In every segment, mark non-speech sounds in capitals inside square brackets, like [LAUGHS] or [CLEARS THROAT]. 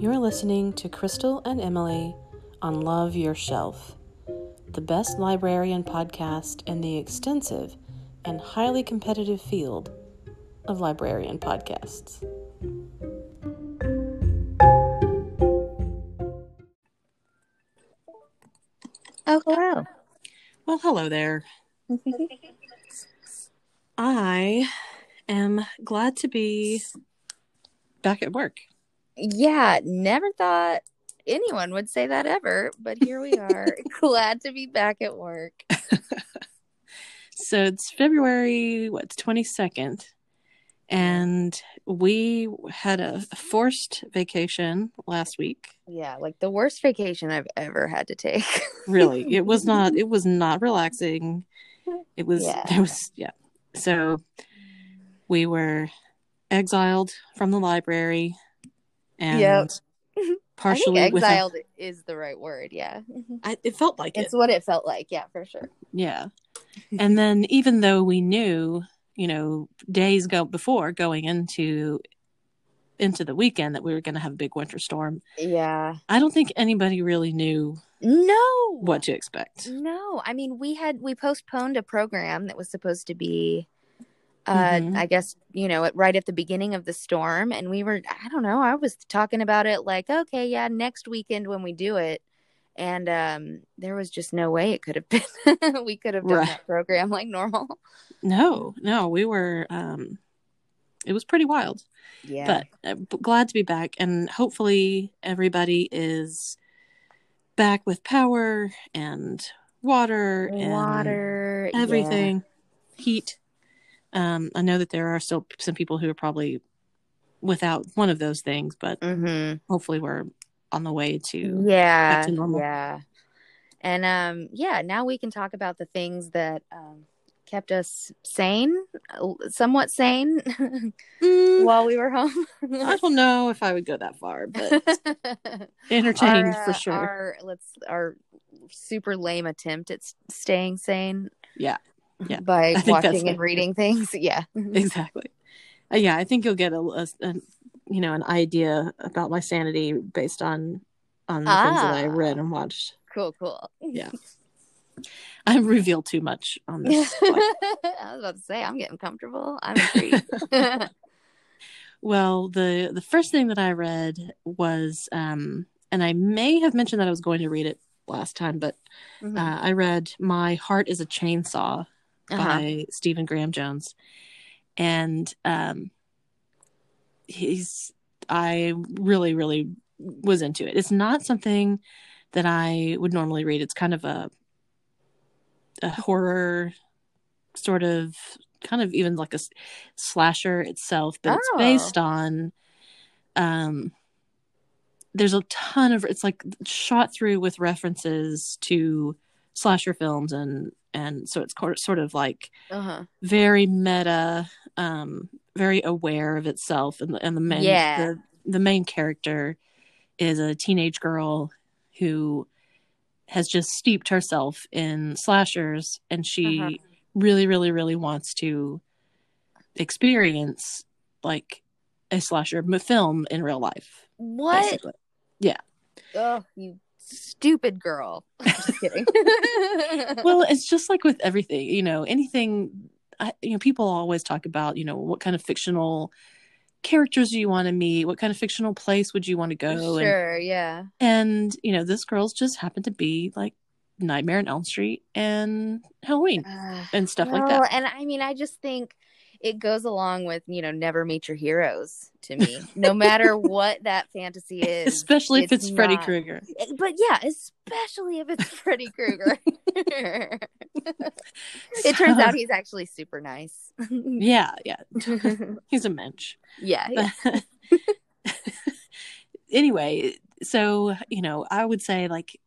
You're listening to Crystal and Emily on Love Your Shelf, the best librarian podcast in the extensive and highly competitive field of librarian podcasts. Oh, hello. Well, hello there. [LAUGHS] I am glad to be back at work. Yeah, never thought anyone would say that ever, but here we are. [LAUGHS] [LAUGHS] Glad to be back at work. [LAUGHS] So it's February, what's 22nd, and we had a forced vacation last week. Yeah, like the worst vacation I've ever had to take. Really, it was not, it was not relaxing. It was, Yeah. it was, yeah. So we were exiled from the library and Yep. [LAUGHS] partially I think with a- exiled is the right word. Yeah. [LAUGHS] I, it felt like it. It's what it felt like. Yeah, for sure. Yeah. And then even though we knew, you know, days go before going into into the weekend that we were going to have a big winter storm, Yeah. I don't think anybody really knew No. what to expect. No, I mean we had we postponed a program that was supposed to be uh Mhm. I guess, you know, at, right at the beginning of the storm and we were I don't know, I was talking about it like, okay, yeah, next weekend when we do it. And um there was just no way it could have [LAUGHS] been we could have done Right. that program like normal. No, no, we were um it was pretty wild. Yeah. But uh, glad to be back and hopefully everybody is back with power and water and water yeah. everything heat um i know that there are still some people who are probably without one of those things but Mhm. hopefully we're on the way to yeah to normal. yeah. And um yeah now we can talk about the things that um kept us sane somewhat sane [LAUGHS] Mm, while we were home. I don't know if i would go that far but [LAUGHS] entertained Our, for sure. our let's our super lame attempt at staying sane. Yeah Yeah. by watching and reading things. [LAUGHS] Yeah. Exactly. Uh, yeah i think you'll get a, a- a- you know an idea about my sanity based on on the things that i Ah. read and watched. Cool cool. Yeah. [LAUGHS] i revealed too much on this [LAUGHS] i was about to say i'm getting comfortable. I'm intrigued. Well, the the first thing that I read was, um, and I may have mentioned that I was going to read it last time, but Mhm. uh, I read "My Heart Is a Chainsaw" Uh-huh. by Stephen Graham Jones, and um, he's I really really was into it. It's not something that I would normally read. It's kind of a a horror sort of kind of even like a slasher itself but it's Oh. based on um there's a ton of it's like shot through with references to slasher films and and so it's sort of like uh-huh very meta um very aware of itself and the, and the main Yeah. the, the main character is a teenage girl who has just steeped herself in slashers and she Uh-huh. really really really wants to experience like a slasher film in real life what basically. Oh, you stupid girl. [LAUGHS] Just kidding. [LAUGHS] well it's just like with everything you know anything I, you know people always talk about you know what kind of fictional characters do you want to meet what kind of fictional place would you want to go and sure, yeah. and you know this girl's just happened to be like nightmare on elm street and halloween Uh, and stuff like that And I mean, I just think it goes along with, you know, never meet your heroes to me, no matter [LAUGHS] what that fantasy is. especially if it's freddy not- krueger eh, But yeah, especially if it's Freddy Krueger. [LAUGHS] it turns out [LAUGHS] he's actually super nice. yeah yeah he's a mensch yeah. yeah. anyway, so you know, I would say like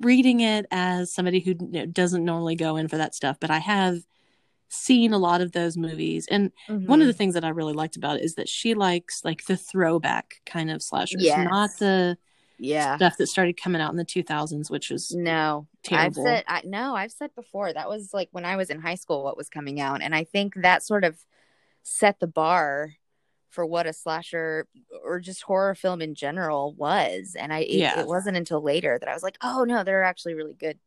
reading it as somebody who doesn't normally go in for that stuff, but I have seen a lot of those movies, and one of the mm-hmm. things that I really liked about it is that she likes like the throwback kind of slashers, Yes. not the yeah. stuff that started coming out in the 2000s, which was No, terrible. I've said I no, I've said before that was like when I was in high school what was coming out and I think that sort of set the bar for what a slasher or just horror film in general was. And I, it, Yeah. it wasn't until later that I was like, oh no, they're actually really good,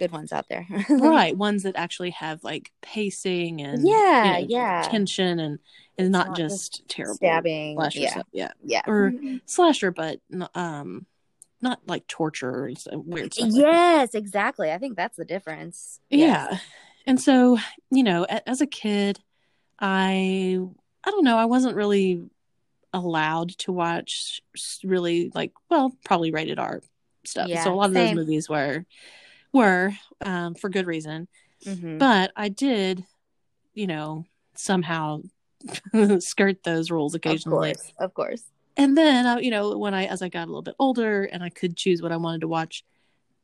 good ones out there. [LAUGHS] right ones that actually have like pacing and Yeah, you know, yeah. tension and is not, not just, just terrible Stabbing. slasher Yeah. stuff. Yeah, Yeah. Or- slasher, but um, not like torture or weird stuff. like yes, exactly. I think that's the difference. yeah. And so you know, as a kid, I I don't know, I wasn't really allowed to watch really like well probably rated R stuff. Yeah, so a lot of same. those movies were were um, for good reason. Mhm. but I did, you know, somehow [LAUGHS] skirt those rules occasionally. Of course. Of course. And then, uh, you know, when I as I got a little bit older and I could choose what I wanted to watch,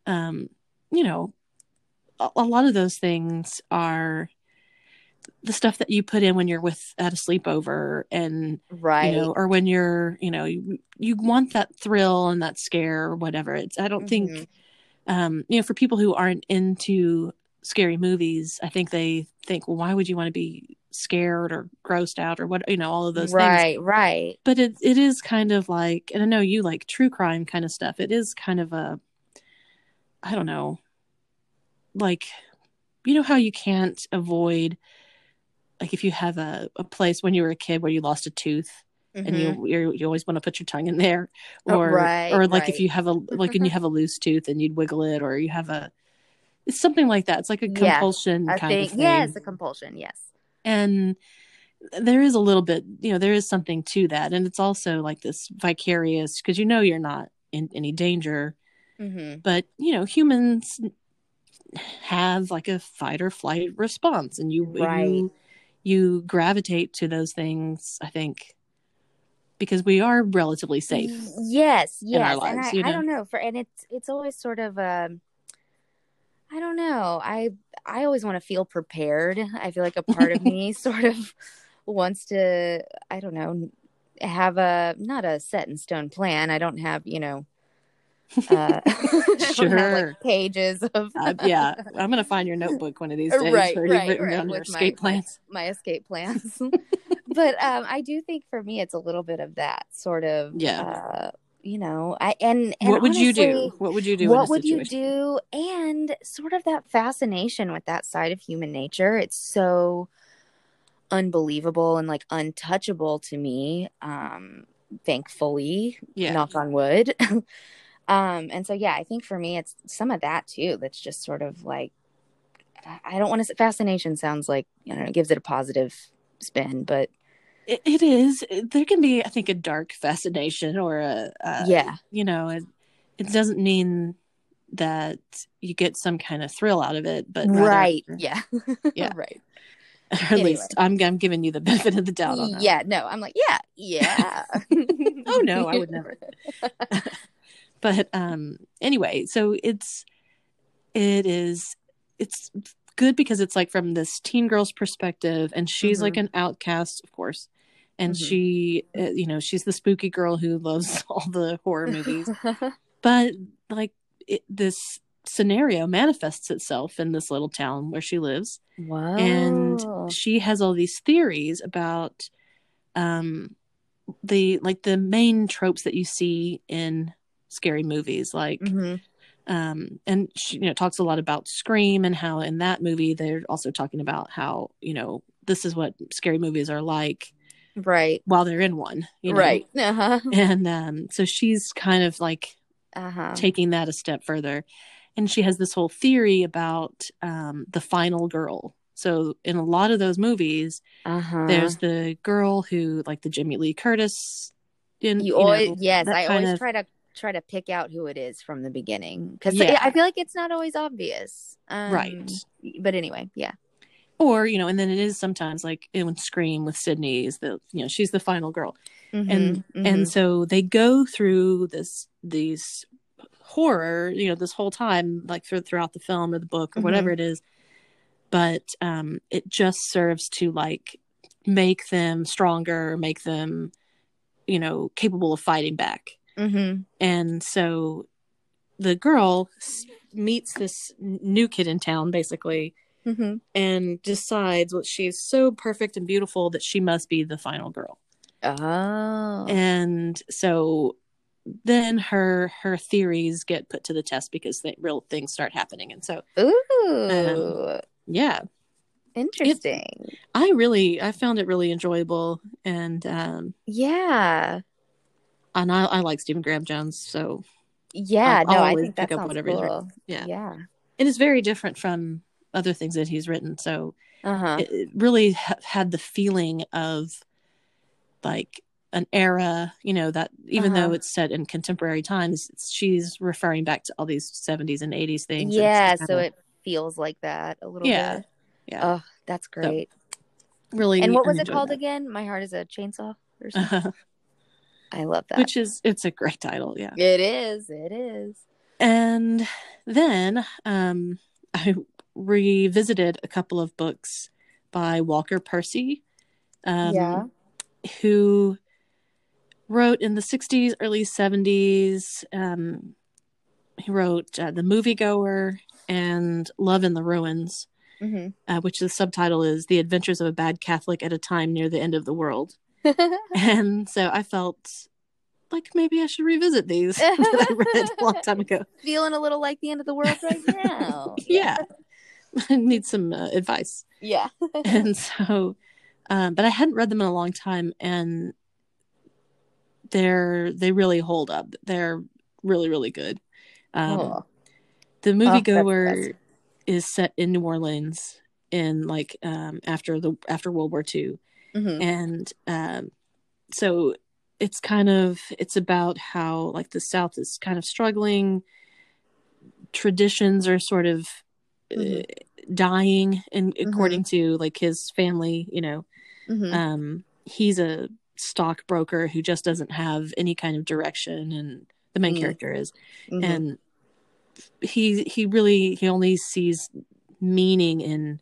um, you know, a, a lot of those things are the stuff that you put in when you're with at a sleepover and Right. you know or when you're you know you, you want that thrill and that scare or whatever it's i don't think Mhm. Um, you know, for people who aren't into scary movies, I think they think, well, why would you want to be scared or grossed out or what, you know, all of those things. right. Right. But it it is kind of like, and I know you like true crime kind of stuff. It is kind of a, I don't know, like, you know how you can't avoid, like, if you have a, a place when you were a kid where you lost a tooth and Mhm. you you you always want to put your tongue in there Oh, or right, or like right. if you have a like when you have a [LAUGHS] loose tooth and you'd wiggle it or you have a it's something like that it's like a Yeah, compulsion I kind think of thing yes, a compulsion. Yes. and there is a little bit you know there is something to that and it's also like this vicarious because you know you're not in any danger Mm-hmm. but you know humans have like a fight or flight response and you Right. you you gravitate to those things i think because we are relatively safe Yes, in our yes. and I, you I don't know for and it's it's always sort of um I don't know. I I always want to feel prepared. I feel like a part of [LAUGHS] me sort of wants to I don't know have a not a set in stone plan. I don't have, you know, uh [LAUGHS] don't have, Sure. like pages of Uh, yeah, [LAUGHS] I'm gonna find your notebook one of these days Right, right, written right, down your with my- escape plans. my escape plans. But um, I do think for me, it's a little bit of that sort of, Yeah. uh, you know, I and, and What would you do? What would you do? What would you do? And sort of that fascination with that side of human nature. It's so unbelievable and like untouchable to me. Um, thankfully, Yeah, knock on wood. [LAUGHS] um, and so yeah, I think for me, it's some of that too. That's just sort of like I- don't want to. say Fascination sounds like you know it gives it a positive spin, but it, it is. There can be, I think, a dark fascination or a, a yeah, you know, it, it doesn't mean that you get some kind of thrill out of it, but rather- right, [LAUGHS] yeah, Yeah. [LAUGHS] right, or at Anyway. least I'm I'm giving you the [LAUGHS] benefit of the doubt on that. yeah. No, I'm like yeah, yeah. Oh no, I would never. but um anyway, so it's it is it's good because it's like from this teen girl's perspective and she's Mhm. like an outcast, of course. And Mhm. she uh, you know, she's the spooky girl who loves [LAUGHS] all the horror movies. [LAUGHS] but like it, this scenario manifests itself in this little town where she lives Whoa. and she has all these theories about um the like the main tropes that you see in scary movies like Mhm. um and she you know talks a lot about scream and how in that movie they're also talking about how you know this is what scary movies are like right, while they're in one you know? right, uh-huh. and um so she's kind of like Uh-huh. taking that a step further and she has this whole theory about um the final girl so in a lot of those movies Uh-huh. there's the girl who like the jamie lee curtis in you, you always know, yes i always of- try to try to pick out who it is from the beginning because Yeah. i feel like it's not always obvious um, Right. but anyway yeah or you know and then it is sometimes like in scream with sidney is the you know she's the final girl and Mhm, mhm. and so they go through this these horror you know this whole time like through, throughout the film or the book or whatever it is but um it just serves to like make them stronger make them you know capable of fighting back Mhm. and so the girl meets this new kid in town basically Mhm. and decides well she's so perfect and beautiful that she must be the final girl Oh. and so then her her theories get put to the test because the real things start happening and so Ooh. yeah interesting. i really i found it really enjoyable and um yeah. and i, I like stephen graham jones so Yeah. I'll no, I always think that up sounds whatever cool. yeah. Yeah. it is very different from other things that he's written so Uh huh. it, it really ha- had the feeling of like an era you know that even Uh-huh. though it's set in contemporary times she's referring back to all these 70s and 80s things Yeah. So kinda it feels like that a little Yeah, bit. yeah. Oh, that's great. really and what was it called that. again? My heart is a chainsaw. Or [LAUGHS] something? I love that. which is it's a great title yeah it is. It is. and then um [LAUGHS] i revisited a couple of books by walker percy um Yeah. who wrote in the 60s early 70s um he wrote uh, the moviegoer and love in the ruins hmm uh, which the subtitle is the adventures of a bad catholic at a time near the end of the world [LAUGHS] and so i felt like maybe i should revisit these [LAUGHS] that i read a long time ago [LAUGHS] Feeling a little like the end of the world right now. yeah [LAUGHS] need some uh, advice Yeah. [LAUGHS] and so um, but i hadn't read them in a long time and they're they really hold up they're really really good um, Oh. the moviegoer best. is set in new orleans in like um, after the after world war ii Mhm. and um, so it's kind of it's about how like the south is kind of struggling traditions are sort of uh, Mhm. Dying and according to like his family you know Mhm. um he's a stockbroker who just doesn't have any kind of direction and the main Mm. character is Mhm. and he he really he only sees meaning in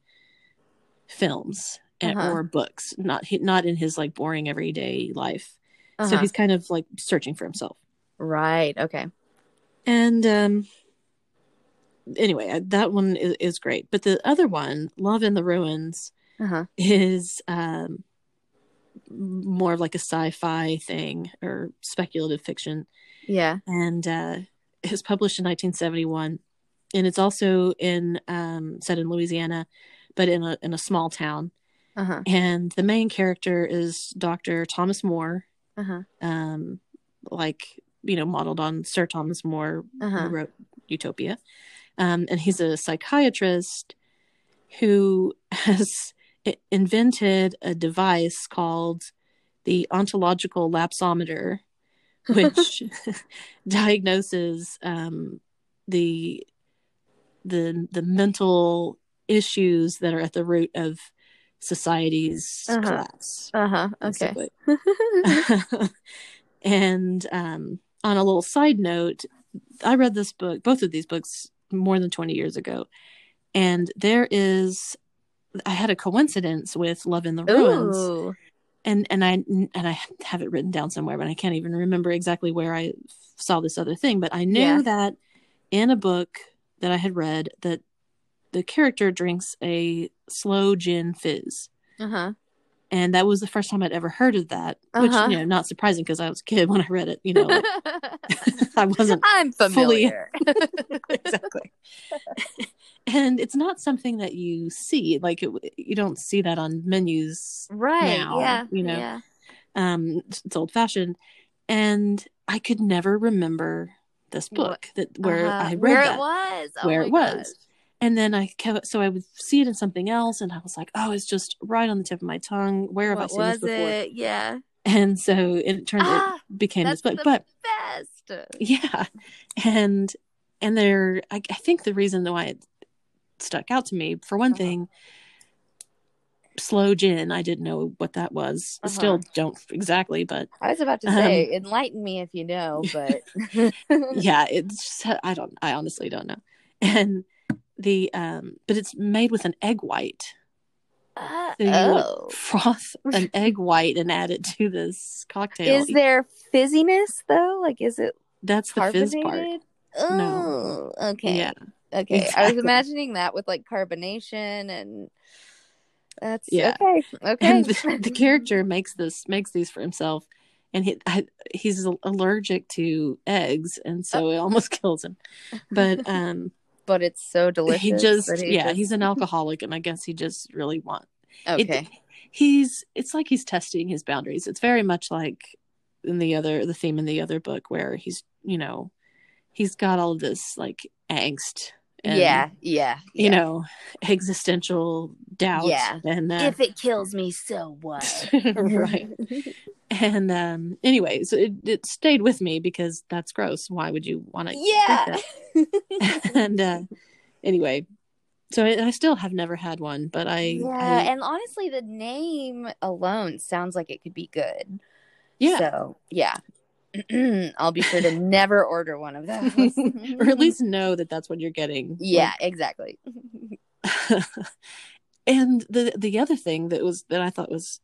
films and, Uh-huh. or books not he, not in his like boring everyday life so Uh-huh. he's kind of like searching for himself right. Okay. and um anyway uh, that one is, is great but the other one love in the ruins Uh huh. is um more of like a sci-fi thing or speculative fiction Yeah. and uh it was published in 1971 and it's also in um set in Louisiana but in a in a small town Uh huh. and the main character is Dr. Thomas More. Uh huh. um like you know modeled on Sir Thomas More Uh-huh. who wrote Utopia um and he's a psychiatrist who has [LAUGHS] invented a device called the ontological lapsometer which [LAUGHS] [LAUGHS] diagnoses um, the the the mental issues that are at the root of society's Uh-huh. collapse. Uh huh. Okay. and um, on a little side note, I read this book, both of these books, more than twenty years ago, and there is. I had a coincidence with Love in the Ruins, Ooh. and and I and I have it written down somewhere, but I can't even remember exactly where I saw this other thing. But I knew Yeah. that in a book that I had read that the character drinks a slow gin fizz, Uh huh. And that was the first time I'd ever heard of that. Which Uh-huh. you know, not surprising because I was a kid when I read it. You know, like, [LAUGHS] I wasn't I'm fully- familiar. [LAUGHS] exactly. [LAUGHS] and it's not something that you see, like it, you don't see that on menus right. now, yeah. you know. Yeah. um it's, old fashioned and i could never remember this What- book that where Uh-huh. i read where that it was. Oh where it was. And then i kept so i would see it in something else and i was like oh it's just right on the tip of my tongue where have i seen was this before it? Yeah. and so it turned Ah, it became this book the but best. yeah and and there I, I think the reason why it stuck out to me for one Uh-huh. thing slow gin i didn't know what that was Uh-huh. still don't exactly but I was about to Um, say, enlighten me if you know, but [LAUGHS] yeah it's i don't i honestly don't know and the um but it's made with an egg white Uh, so you oh. froth an [LAUGHS] egg white and add it to this cocktail Is there fizziness though? Like, is it that's the fizz part? Oh, okay. yeah Okay. I was imagining that with like carbonation and That's Yeah. okay. Okay. and the, the [LAUGHS] character makes this makes these for himself and he I, he's allergic to eggs and so it almost [LAUGHS] kills him but um but it's so [LAUGHS] delicious. he just he yeah just- he's an alcoholic and i guess he just really wants it- okay. he's it's like he's testing his boundaries it's very much like in the other the theme in the other book where he's you know he's got all this like angst and, yeah, yeah. you yeah. know existential doubt Yeah. and uh, if it kills me, so what? [LAUGHS] right [LAUGHS] [LAUGHS] and um anyway so it, it stayed with me because that's gross why would you want to yeah. [LAUGHS] and uh anyway so I, I still have never had one but i yeah, I, and honestly, the name alone sounds like it could be good. yeah So yeah, [CLEARS THROAT] I'll be sure to never order one of those, [LAUGHS] or at least know that that's what you're getting Yeah, exactly. and the the other thing that was that i thought was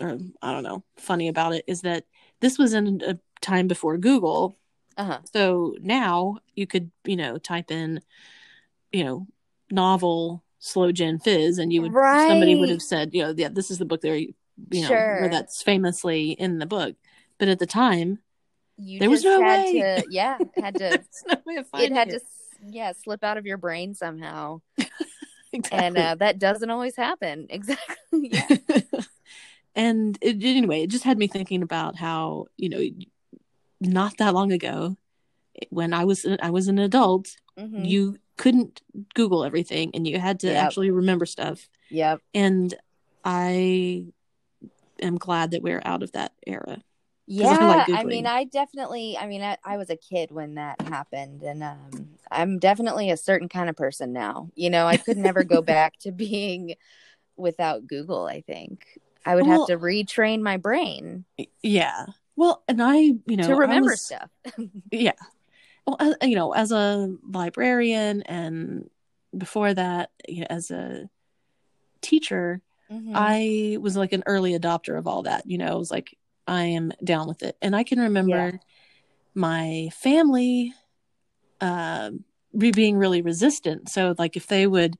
or i don't know funny about it is that this was in a time before google Uh huh. So now you could, you know, type in, you know, novel slow gin fizz, and you would somebody would have said, you know, yeah, this is the book there, you know, Sure. where that's famously in the book. But at the time, You There was no way. to, yeah, had to. [LAUGHS] no it had to, yeah, slip out of your brain somehow, exactly. [LAUGHS] and uh, that doesn't always happen. [LAUGHS] Exactly. Yeah. And it, anyway, it just had me thinking about how you know, not that long ago, when I was I was an adult, Mhm. you couldn't Google everything, and you had to Yep. actually remember stuff. Yep. and I am glad that we're out of that era. I Yeah, like I mean, I definitely, I mean, I, I was a kid when that happened, and um, I'm definitely a certain kind of person now. You know, I could never go [LAUGHS] back to being without Google. I think I would Well- have to retrain my brain Yeah. Well, and I, you know, to remember was- stuff. [LAUGHS] Yeah. Well, as, you know, as a librarian and before that, you know, as a teacher, Mhm. I was like an early adopter of all that. You know, I was like, I am down with it. And I can remember Yeah. my family re- being really resistant. So, like, if they would,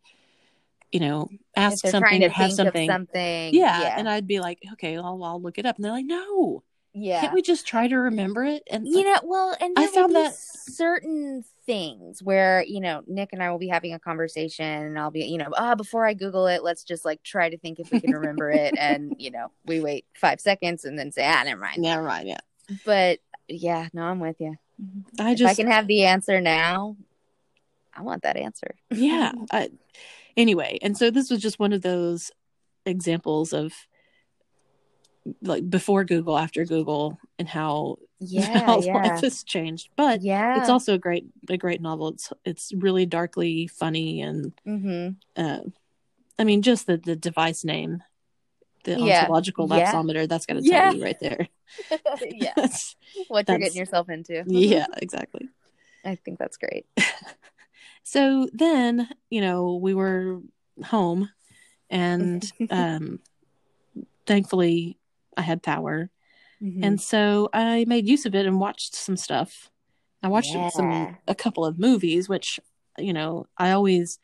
you know, ask something or have something, something, yeah, yeah, and I'd be like, okay, I'll, I'll look it up. And they're like, no, yeah. can't we just try to remember it? And you know well and I found that- certain things where you know nick and i will be having a conversation and i'll be you know ah before i google it let's just like try to think if we can remember it and you know we wait five seconds and then say ah never mind never mind. Yeah, but yeah no i'm with you I if just i can have the answer now i want that answer yeah. I, anyway, and so this was just one of those examples of like before Google, after Google, and how [LAUGHS] yeah how yeah life has changed. But yeah it's also a great a great novel. It's it's really darkly funny and hmm uh, I mean just the the device name, the Yeah. ontological Yeah. lapsometer. That's got to tell Yeah. you right there. [LAUGHS] yeah [LAUGHS] That's- what you're getting yourself into yeah, exactly. i think that's great So then, you know, we were home and [LAUGHS] um thankfully I had power. Mhm. And so I made use of it and watched some stuff. I watched Yeah. some a couple of movies which, you know, I always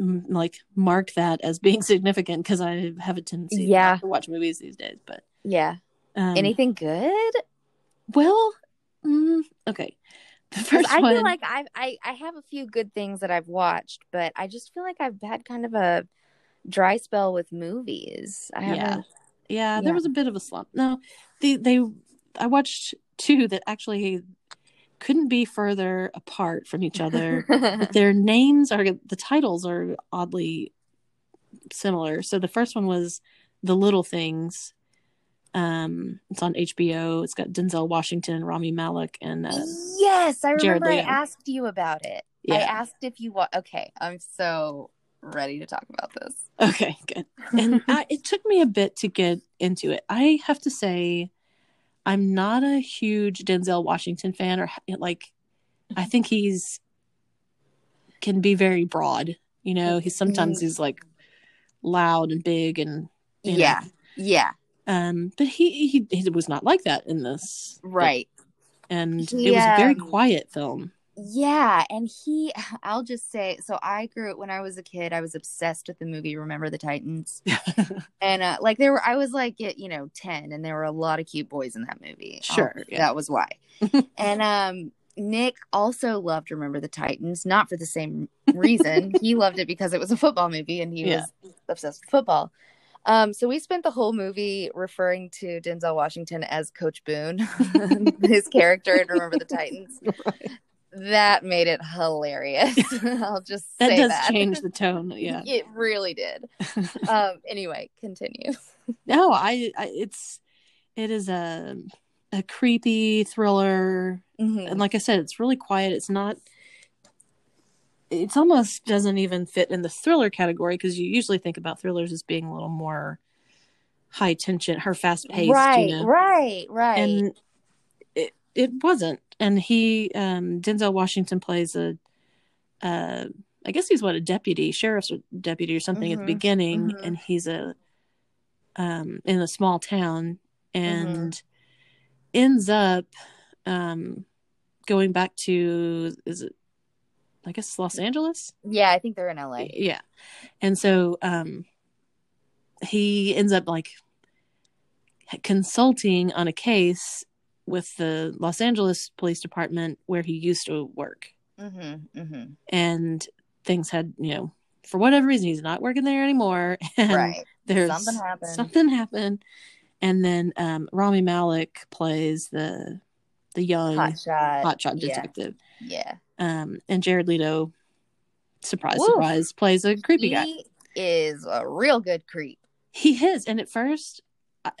mm, like mark that as being [LAUGHS] significant because I have a tendency Yeah. to watch movies these days, but yeah um, anything good well, mm, okay. [LAUGHS] The first I one feel like I've, I I have a few good things that I've watched, but I just feel like I've had kind of a dry spell with movies. I Yeah. haven't. Yeah, Yeah. there was a bit of a slump. No, the they I watched two that actually couldn't be further apart from each other. But [LAUGHS] their names are the titles are oddly similar. So the first one was The Little Things. Um, it's on HBO. It's got Denzel Washington, Rami Malek, and uh, yes, I remember I asked you about it. I asked if you wa- Okay, I'm so ready to talk about this. Okay, good. and I, [LAUGHS] it took me a bit to get into it. I have to say, I'm not a huge Denzel Washington fan, or like, I think he's can be very broad. You know, he's sometimes he's like loud and big, and you know. yeah, yeah, Um, but he, he he was not like that in this, right. And He, it was a very um, quiet film. Yeah, and he [LAUGHS] I'll just say so I grew when I was a kid, I was obsessed with the movie Remember the Titans. [LAUGHS] and uh like there were I was like you know 10 and there were a lot of cute boys in that movie. Sure, Oh, yeah. That was why. [LAUGHS] and um Nick also loved Remember the Titans, not for the same reason. he loved it because it was a football movie and he Yeah. was obsessed with football. Um, so we spent the whole movie referring to Denzel Washington as Coach Boone, [LAUGHS] [LAUGHS] his character in Remember the Titans. [LAUGHS] That made it hilarious. I'll just that say does that. change the tone. Yeah. It really did. Um, anyway, continue. No, I, I it's it is a a creepy thriller Mhm. and like I said, it's really quiet. It's not. It's almost doesn't even fit in the thriller category because you usually think about thrillers as being a little more high tension, her fast paced, right, you know. right, right. And it it wasn't. And he, um, Denzel Washington plays a, uh, I guess he's what a deputy, sheriff's deputy or something at the Mhm, beginning, mhm. and he's a, um, in a small town, and ends up, um, going back to is it, I guess Los Angeles. yeah, I think they're in LA. Yeah. And so um he ends up like consulting on a case with the Los Angeles Police Department where he used to work Mm-hmm, mm-hmm. and things had, you know, for whatever reason he's not working there anymore [LAUGHS] and Right. there's Something happened. something happened and then um Rami Malek plays the the young Hot shot. hotshot yeah. detective Yeah. Um and Jared Leto surprise surprise plays a creepy guy He is a real good creep. He is, and at first,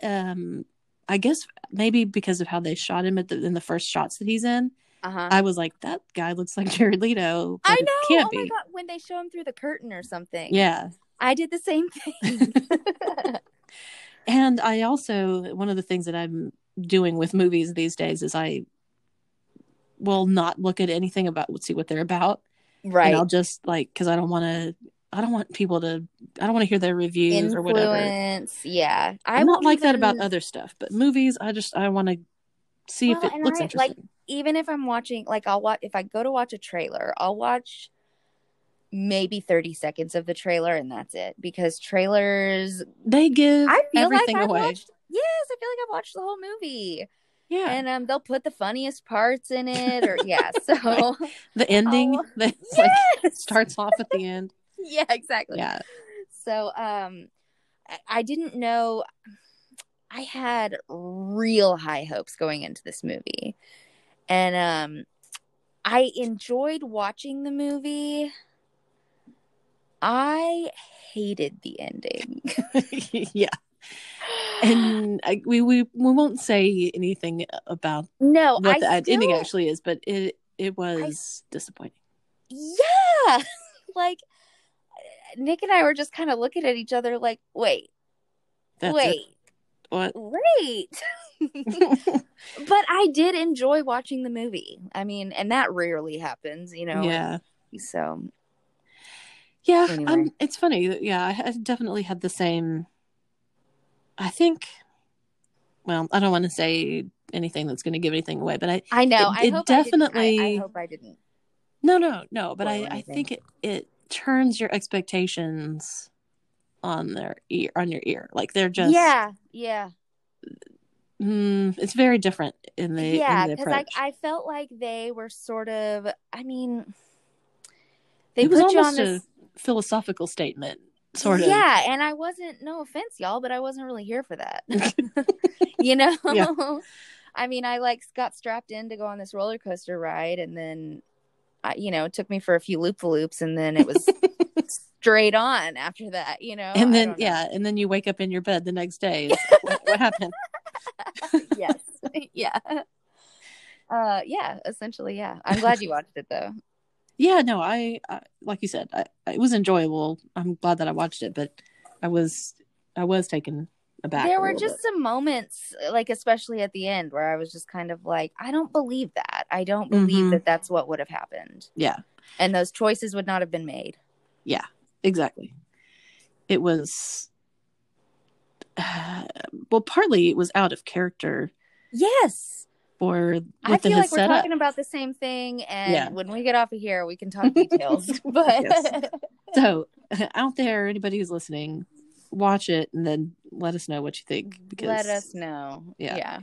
um, I guess maybe because of how they shot him at the in the first shots that he's in, Uh-huh. I was like, that guy looks like [LAUGHS] Jared Leto. I know. can't oh my be. god, when they show him through the curtain or something. Yeah, I did the same thing. [LAUGHS] [LAUGHS] and I also one of the things that I'm doing with movies these days is I will not look at anything about let's see what they're about, right. and I'll just like because I don't want to. I don't want people to. I don't want to hear their reviews or whatever. Influence. Yeah. I I'm not like that about other stuff, but movies, I just I want to see if it looks I- like, even if I'm watching, like, I'll watch, if I go to watch a trailer, I'll watch maybe 30 seconds of the trailer and that's it because trailers, they give I feel everything like I've away. watched, yes, I feel like I've watched the whole movie yeah, and um, they'll put the funniest parts in it or, yeah, [LAUGHS] so, [LAUGHS] the ending Oh, that like yes! starts off at the end. [LAUGHS] yeah, exactly. Yeah, So, um, I- I didn't know. I had real high hopes going into this movie, and um, I enjoyed watching the movie. I hated the ending. yeah, and [GASPS] I, we we we won't say anything about no, what I the still, ending actually is, but it it was disappointing. yeah, [LAUGHS] like Nick and I were just kind of looking at each other, like, wait, That's wait, it. What? wait. [LAUGHS] but I did enjoy watching the movie. I mean, and that rarely happens, you know. yeah, So yeah. Anyway. Um, it's funny. Yeah, I, I definitely had the same. I think. Well, I don't want to say anything that's going to give anything away, but I I know. It- I it hope I, I, definitely- hope I didn't. No, no, no. But I, I think it, it turns your expectations on their ear on your ear. Like they're just yeah, yeah, mm, it's very different in the yeah. Because approach. I, felt like they were sort of. I mean, they it was put you on almost this. a philosophical statement, sort of. Yeah, and I wasn't. No offense, y'all, but I wasn't really here for that. [LAUGHS] [LAUGHS] you know. Yeah. [LAUGHS] I mean, I like got strapped in to go on this roller coaster ride, and then, I, you know, it took me for a few loop loops, and then it was straight on after that. You know. And then yeah, and then you wake up in your bed the next day. What, what happened? yes. yeah. Uh yeah, essentially yeah. I'm glad you watched it though. Yeah, no, I, I like you said, I, it was enjoyable. I'm glad that I watched it, but I was I was taken aback. there were just some moments like especially at the end where I was just kind of like I don't believe that. I don't believe Mhm. that that's what would have happened. yeah. And those choices would not have been made. Yeah exactly it was uh, [SIGHS] well partly it was out of character Yes. For I feel like we're talking about the same thing, and Yeah. when we get off of here, we can talk [LAUGHS] details. [LAUGHS] but Yes. So, [LAUGHS] out there, anybody who's listening, watch it and then let us know what you think. Because let us know. Yeah. Yeah.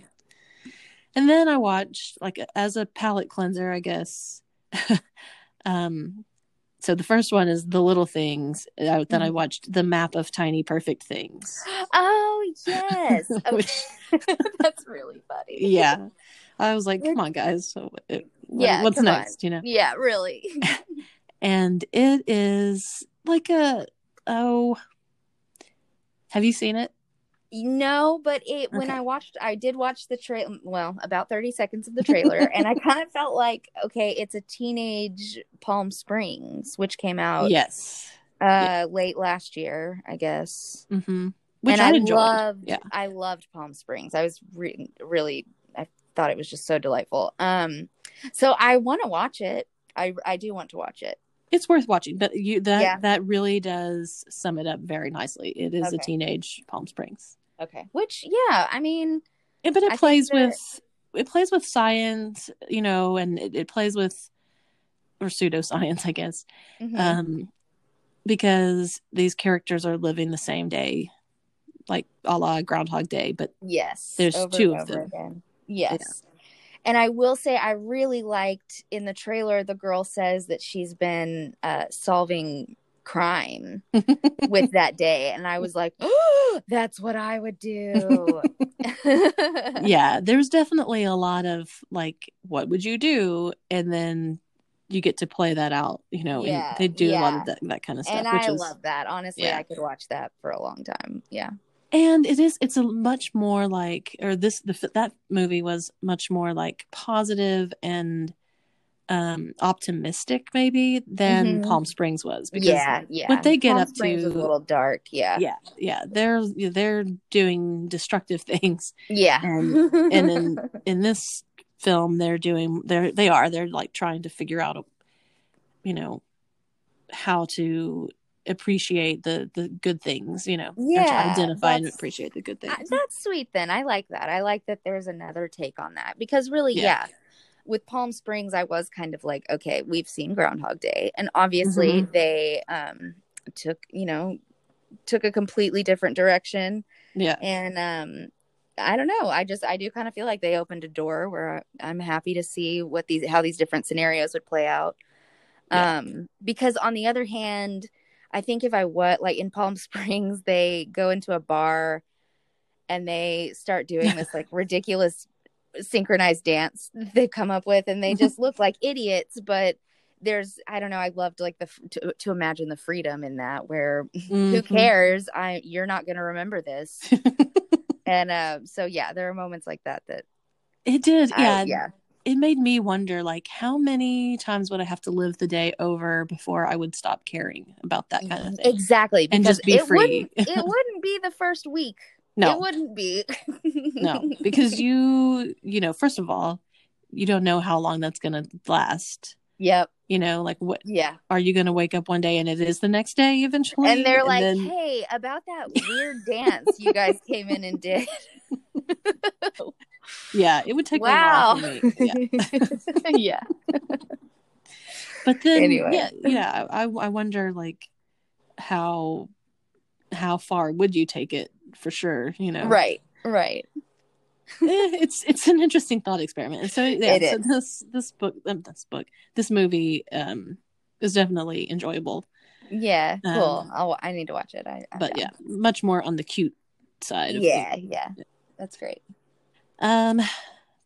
And then I watched like as a palate cleanser, I guess. um, so the first one is the little things. Then I Mhm. watched the map of tiny perfect things. Oh yes, Which- that's really funny. yeah, I was like, come on, guys. So, it, what- Yeah, what's come on. next? You know. Yeah, really. [LAUGHS] And it is like a oh. Have you seen it? No, but it when Okay. I watched, I did watch the trailer. Well, about thirty seconds of the trailer, and I [LAUGHS] kind of felt like, okay, it's a teenage Palm Springs, which came out Yes. uh late last year, I guess. Mm-hmm. Which and I, I loved, Yeah. I loved Palm Springs. I was re- really, thought it was just so delightful. Um, so I want to watch it. I I do want to watch it. It's worth watching, but you that Yeah. that really does sum it up very nicely. It is a teenage Palm Springs. Okay. Which, yeah, I mean, Yeah, but it I plays that- with it plays with science, you know, and it, it plays with or pseudoscience, I guess. mhm. Um because these characters are living the same day, like a la Groundhog Day, but yes, there's two of them. Again. Yes. And I will say, I really liked in the trailer, the girl says that she's been uh, solving crime [LAUGHS] with that day. And I was like, oh, [GASPS] that's what I would do. [LAUGHS] [LAUGHS] yeah, there's definitely a lot of like, what would you do? And then you get to play that out, you know, Yeah, and they do a lot of that, that kind of stuff. and which I is, love that. Honestly, yeah. I could watch that for a long time. Yeah. And it is it's a much more like or this the that movie was much more like positive and um optimistic maybe than Mhm. Palm Springs was because Yeah. Yeah. what they get Palm up Springs to is a little dark. Yeah. yeah yeah they're they're doing destructive [LAUGHS] things Yeah. And- and in [LAUGHS] in this film they're doing they're they are they're like trying to figure out a, you know how to appreciate the the good things you know Yeah, identify and appreciate the good things I- that's sweet then. I like that. I like that there's another take on that because really, Yeah. yeah. With Palm Springs, I was kind of like, okay, we've seen Groundhog Day, and obviously Mm-hmm. they um took, you know, took a completely different direction, yeah and um I don't know. I just I do kind of feel like they opened a door where I'm happy to see what these how these different scenarios would play out. Yeah. Um because on the other hand, I think if I what like in Palm [LAUGHS] Springs they go into a bar and they start doing this like [LAUGHS] ridiculous synchronized dance they've come up with and they just look like idiots but there's I don't know I loved like the to, to imagine the freedom in that where [LAUGHS] who Mhm. cares i you're not going to remember this and uh, so yeah there are moments like that that It did, I- yeah. yeah It made me wonder, like, how many times would I have to live the day over before I would stop caring about that kind of mm-hmm. thing? exactly And just be it free. wouldn't, it [LAUGHS] wouldn't be the first week No. it wouldn't be no, [LAUGHS] because you, you know, first of all, you don't know how long that's to last. yep You know, like, what yeah are you to wake up one day and it is the next day eventually? and they're like then- hey about that weird [LAUGHS] dance you guys came in and did yeah, it would take wow a while. Yeah. [LAUGHS] yeah But then, Anyway. yeah, yeah, I, I wonder, like, how, how far would you take it for sure? You know, right right Eh, it's it's an interesting thought experiment. And so yeah, It so is. this this book um, this book this movie um is definitely enjoyable. yeah cool Um, I'll, i need to watch it I, I'm But down. yeah, much more on the cute side of yeah yeah that's great the, um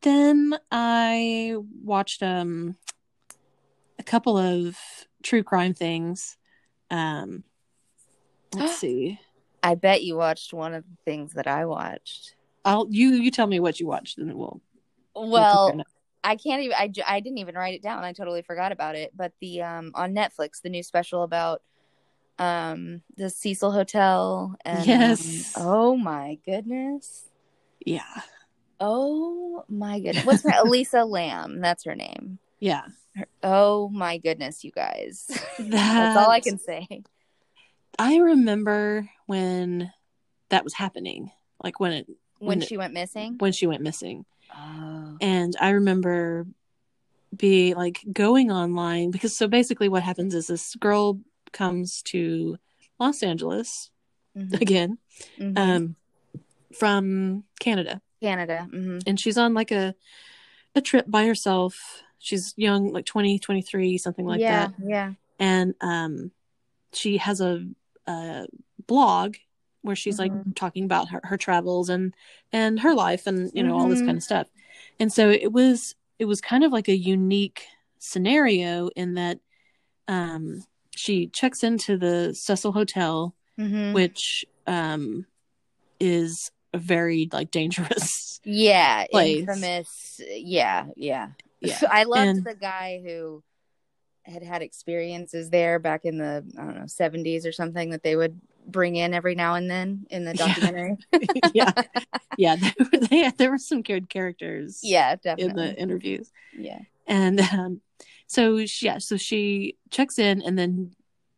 then I watched um a couple of true crime things. Um let's [GASPS] see. i bet you watched one of the things that i watched I'll you you tell me what you watched and we'll, we'll well. I can't even. I, I didn't even write it down. I totally forgot about it. But the um on Netflix, the new special about um the Cecil Hotel. And, um, Yes. oh my goodness. yeah. Oh my goodness. What's her [LAUGHS] Elisa Lam? That's her name. Yeah. Her- oh my goodness, you guys. [LAUGHS] That's all I can say. I remember when that was happening, like when it When when- she went missing. when she went missing, Oh. and I remember be like going online because so basically what happens is this girl comes to Los Angeles Mhm. again Mhm. um from Canada Canada. hmm and she's on like a a trip by herself she's young like 20 23 something like yeah, that yeah. and um she has a, a blog where she's like Mhm. talking about her, her travels and and her life and you know all this Mhm. kind of stuff and so it was it was kind of like a unique scenario in that um she checks into the Cecil Hotel hmm which um is very like dangerous [LAUGHS] Yeah, place. infamous. Yeah, yeah. Yeah. [LAUGHS] I loved And- the guy who had had experiences there back in the I don't know seventies or something that they would bring in every now and then in the [LAUGHS] documentary. yeah yeah there were, they, there were some good characters yeah, definitely in the interviews yeah. and um, so she, yeah so she checks in and then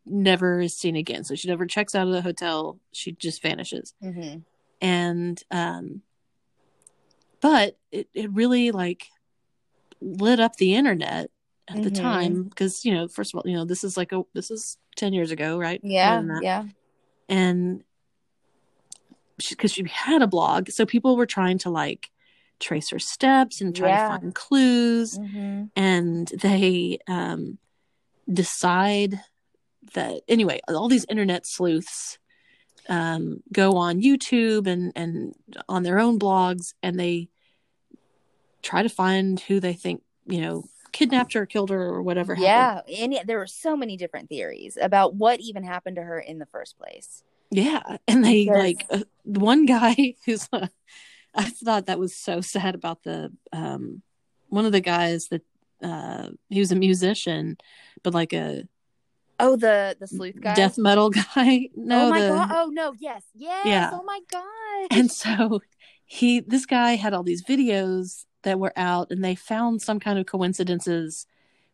never is seen again so she never checks out of the hotel she just vanishes hmm and um but it, it really like lit up the internet at the Mhm. time because you know first of all you know this is like a this is 10 years ago right Yeah, yeah. and because she, had a blog so people were trying to like trace her steps and try Yeah. to find clues hmm and they um decide that anyway all these internet sleuths um go on youtube and and on their own blogs and they try to find who they think you know kidnapped her killed her or whatever happened. Yeah, and yet there were so many different theories about what even happened to her in the first place. Yeah, and they Because- like uh, one guy [LAUGHS] who's. Uh, I thought that was so sad about the um one of the guys that uh he was a musician, but like a Oh, the the sleuth guy. death metal [LAUGHS] guy. No, oh my the, god! Oh no! Yes, yes. Yeah. Oh my god! and so he this guy had all these videos that were out, and they found some kind of coincidences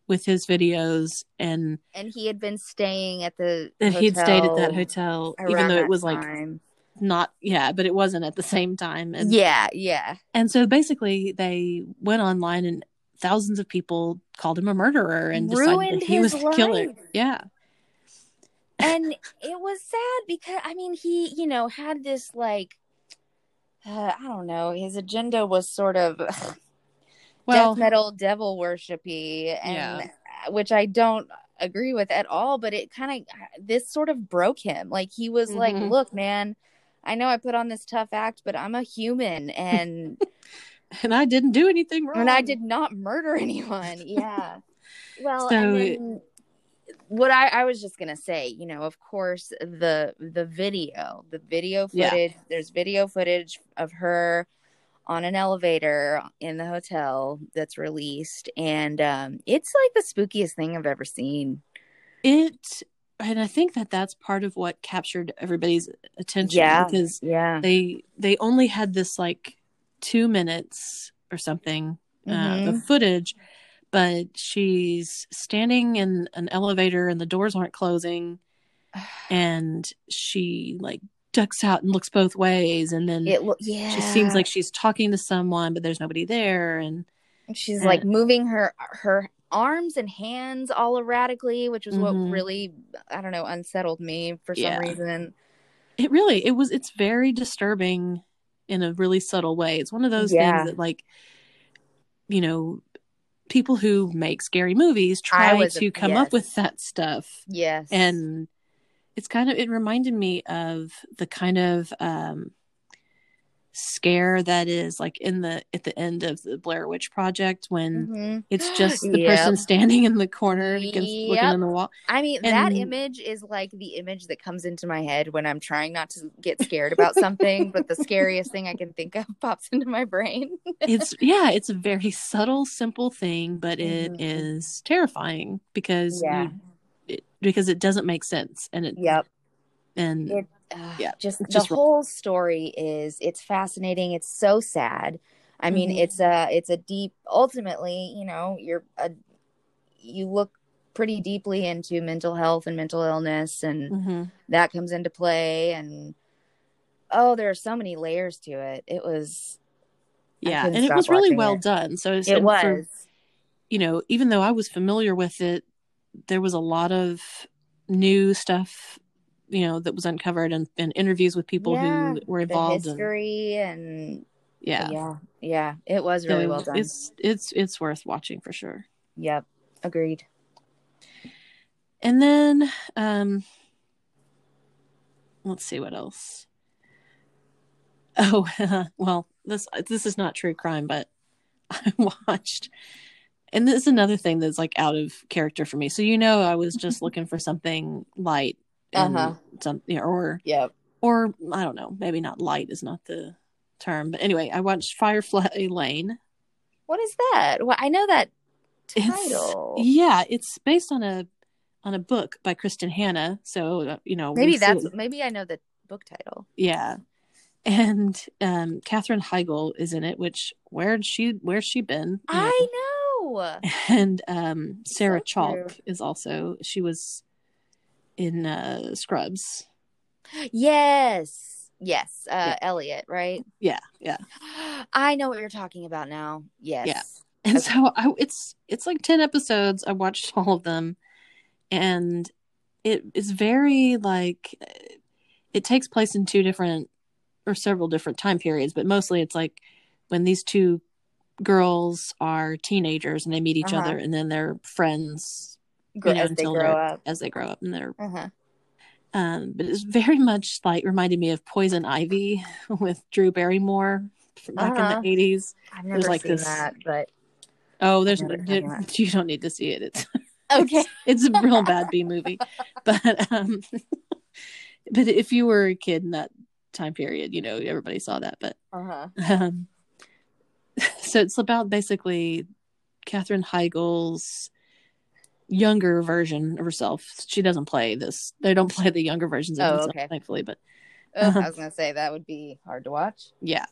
with his videos, and and he had been staying at the that he had stayed at that hotel even though it was like time. not yeah, but it wasn't at the same time. And yeah, yeah. And so basically, they went online and thousands of people called him a murderer and decided he was the killer. life. Yeah. and it was sad because I mean he you know had this like uh, I don't know his agenda was sort of [LAUGHS] Well, death metal devil worshipy and Yeah. which I don't agree with at all but it kind of this sort of broke him like he was like Mhm. look man I know I put on this tough act but I'm a human and [LAUGHS] and I didn't do anything wrong. and I did not murder anyone [LAUGHS] yeah well So- then what I, I was just gonna say, you know, of course, the the video, the video Yeah. footage. There's video footage of her on an elevator in the hotel that's released, and um, it's like the spookiest thing I've ever seen. It, and I think that that's part of what captured everybody's attention Yeah. because Yeah, they they only had this like two minutes or something uh, of Mhm. footage, but she's standing in an elevator and the doors aren't closing, [SIGHS] and she like ducks out and looks both ways, and then it lo- yeah. she seems like she's talking to someone, but there's nobody there, and she's uh, like moving her her arms and hands all erratically, which was Mhm. what really I don't know unsettled me for some Yeah. reason. it really it was it's very disturbing in a really subtle way. It's one of those Yeah. things that like you know people who make scary movies try was to come yes. up with that stuff Yes, and it's kind of it reminded me of the kind of um scare that is like in the at the end of the Blair Witch project when Mhm. it's just the Yep. person standing in the corner against looking in the wall. I mean, that image is like the image that comes into my head when I'm trying not to get scared about something, but the scariest thing I can think of [LAUGHS] pops into my brain. it's yeah it's a very subtle simple thing but it Mhm. is terrifying because Yeah. you, it, because it doesn't make sense and it Yep. and It, uh, Yeah, just the just wrong. whole story is it's fascinating. It's so sad. I mean, Mhm. it's a it's a deep. Ultimately, you know, you're a you look pretty deeply into mental health and mental illness, and Mhm. that comes into play. And oh, there are so many layers to it. It was yeah and it was really well it. done so it's It and for- was. you know even though i was familiar with it there was a lot of new stuff you know that was uncovered and, and interviews with people Yeah, who were The involved and history and yeah yeah, yeah, it was really So well done. it's it's it's worth watching for sure Yep, agreed. and then um let's see what else oh [LAUGHS] well this this is not true crime but [LAUGHS] i watched and this is another thing that's like out of character for me so you know i was just [LAUGHS] looking for something light and Uh-huh. some you or yeah or i don't know maybe not light is not the term but anyway i watched firefly [LAUGHS] lane What is that? Well, I know that It's- title. yeah it's based on a on a book by Kristin Hannah so uh, you know maybe that's see- maybe I know the book title. Yeah. And um Katherine Heigl is in it, which where'd she where's she been? You know? I know. And um Sarah So Chalke true. is also she was in uh Scrubs. Yes. Yes. Uh Yeah. Elliot, right? Yeah, yeah. [GASPS] I know what you're talking about now. Yes. Yeah. And Okay. so I it's it's like 10 episodes. I watched [LAUGHS] all of them and it is very like it takes place in two different or several different time periods, but mostly it's like when these two girls are teenagers and they meet each Uh-huh. other and then they're friends You know, as they grow up. as they grow up and they're Uh-huh. um but it's very much like reminded me of Poison Ivy [LAUGHS] with Drew Barrymore from back Uh-huh. in the 80s. I've never like seen this- that, but Oh, there's know you're talking about. you don't need to see it. It's [LAUGHS] okay. it's a real bad B [LAUGHS] movie. But um but if you were a kid in that time period, you know, everybody saw that. But Uh-huh. um so it's about basically Katherine Heigl's younger version of herself. She doesn't play this. They don't [LAUGHS] play the younger versions of Oh, okay. thankfully, but Oh, Uh-huh. I was gonna say that would be hard to watch. yeah.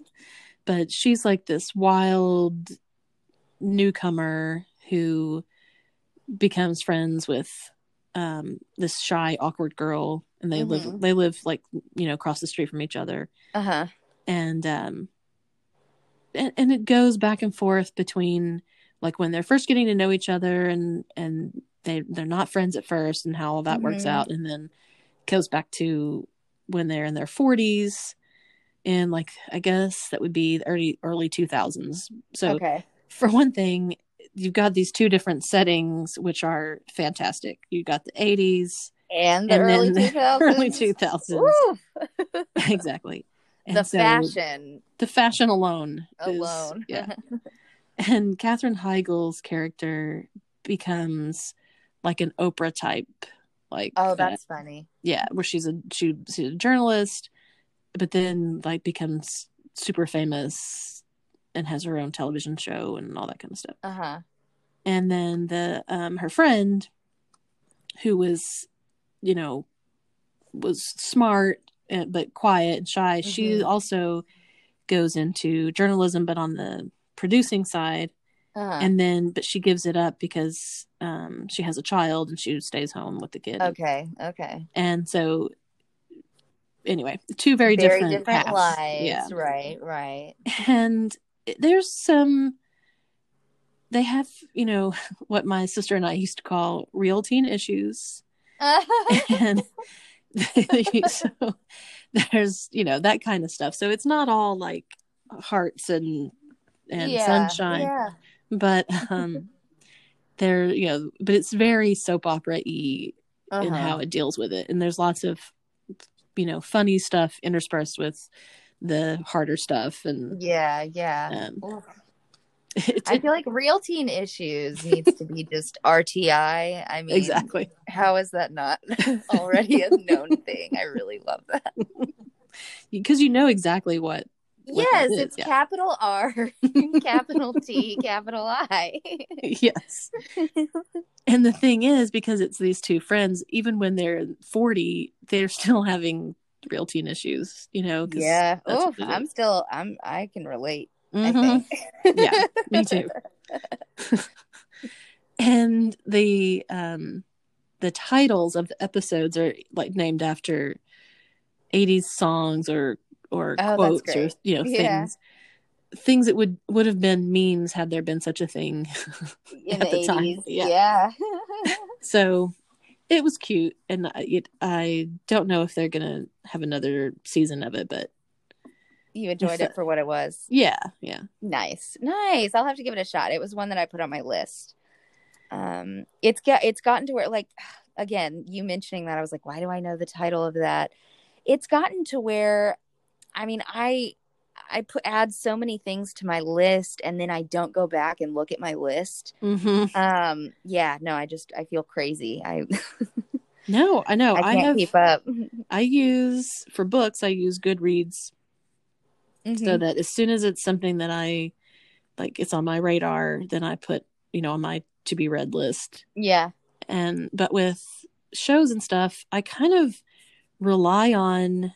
But she's like this wild newcomer who becomes friends with um this shy awkward girl and they live Mhm. they live like you know across the street from each other Uh-huh. and um and, and it goes back and forth between like when they're first getting to know each other and and they they're not friends at first and how all that works Mhm. out and then goes back to when they're in their 40s and like i guess that would be the early early 2000s so okay. for one thing you've got these two different settings which are fantastic you got the 80s And the and early [LAUGHS] then two thousands. early 2000s [LAUGHS] [LAUGHS] exactly And The so- fashion the fashion alone is- alone. yeah and Katherine Heigl's character becomes like an Oprah type, like oh, uh, that's funny. yeah, where she's a she, she's a journalist, but then like becomes super famous and has her own television show and all that kind of stuff. Uh-huh. And then the um her friend, who was, you know, was smart and, but quiet and shy. She Mhm. also goes into journalism, but on the producing side Uh-huh. and then but she gives it up because um she has a child and she stays home with the kid okay. Okay. and so anyway two very, Very different, different paths. lives. yeah Right. Right. and there's some they have you know [LAUGHS] what my sister and i used to call real teen issues [LAUGHS] and [LAUGHS] so there's you know that kind of stuff so it's not all like hearts and and Yeah, sunshine Yeah. But um there you know but it's very soap opera y in Uh-huh. how it deals with it and there's lots of you know funny stuff interspersed with the harder stuff and Yeah. Yeah. um [LAUGHS] I feel like real teen issues needs to be just RTI. I mean, exactly how is that not [LAUGHS] already a known thing? I really love that. [LAUGHS] because you know exactly what yes, is, it's yeah. capital R, capital T, [LAUGHS] capital I. yes and the thing is because it's these two friends even when they're 40 they're still having real teen issues you know? yeah. Oh, what they do. I'm still. I'm. I can relate. Mhm. I think. Yeah, me too. [LAUGHS] [LAUGHS] and the um the titles of the episodes are like named after 80s songs or or Oh, quotes or you know Yeah. things things that would would have been memes had there been such a thing [LAUGHS] In at the, the time. 80s. Yeah. Yeah. [LAUGHS] [LAUGHS] so it was cute and I- it, i don't know if they're gonna have another season of it but you enjoyed it for what it was. yeah yeah Nice. Nice. I'll have to give it a shot. It was one that I put on my list. Um it's got it's gotten to where like [SIGHS] again, you mentioning that I was like, why do I know the title of that? It's gotten to where I mean, I I put add so many things to my list and then I don't go back and look at my list. hmm Um yeah, no, I just I feel crazy. I [LAUGHS] no i know I i, have keep up. [LAUGHS] i use for books i use goodreads so Mhm. that as soon as it's something that i like it's on my radar then i put you know on my to be read list yeah. and but with shows and stuff i kind of rely on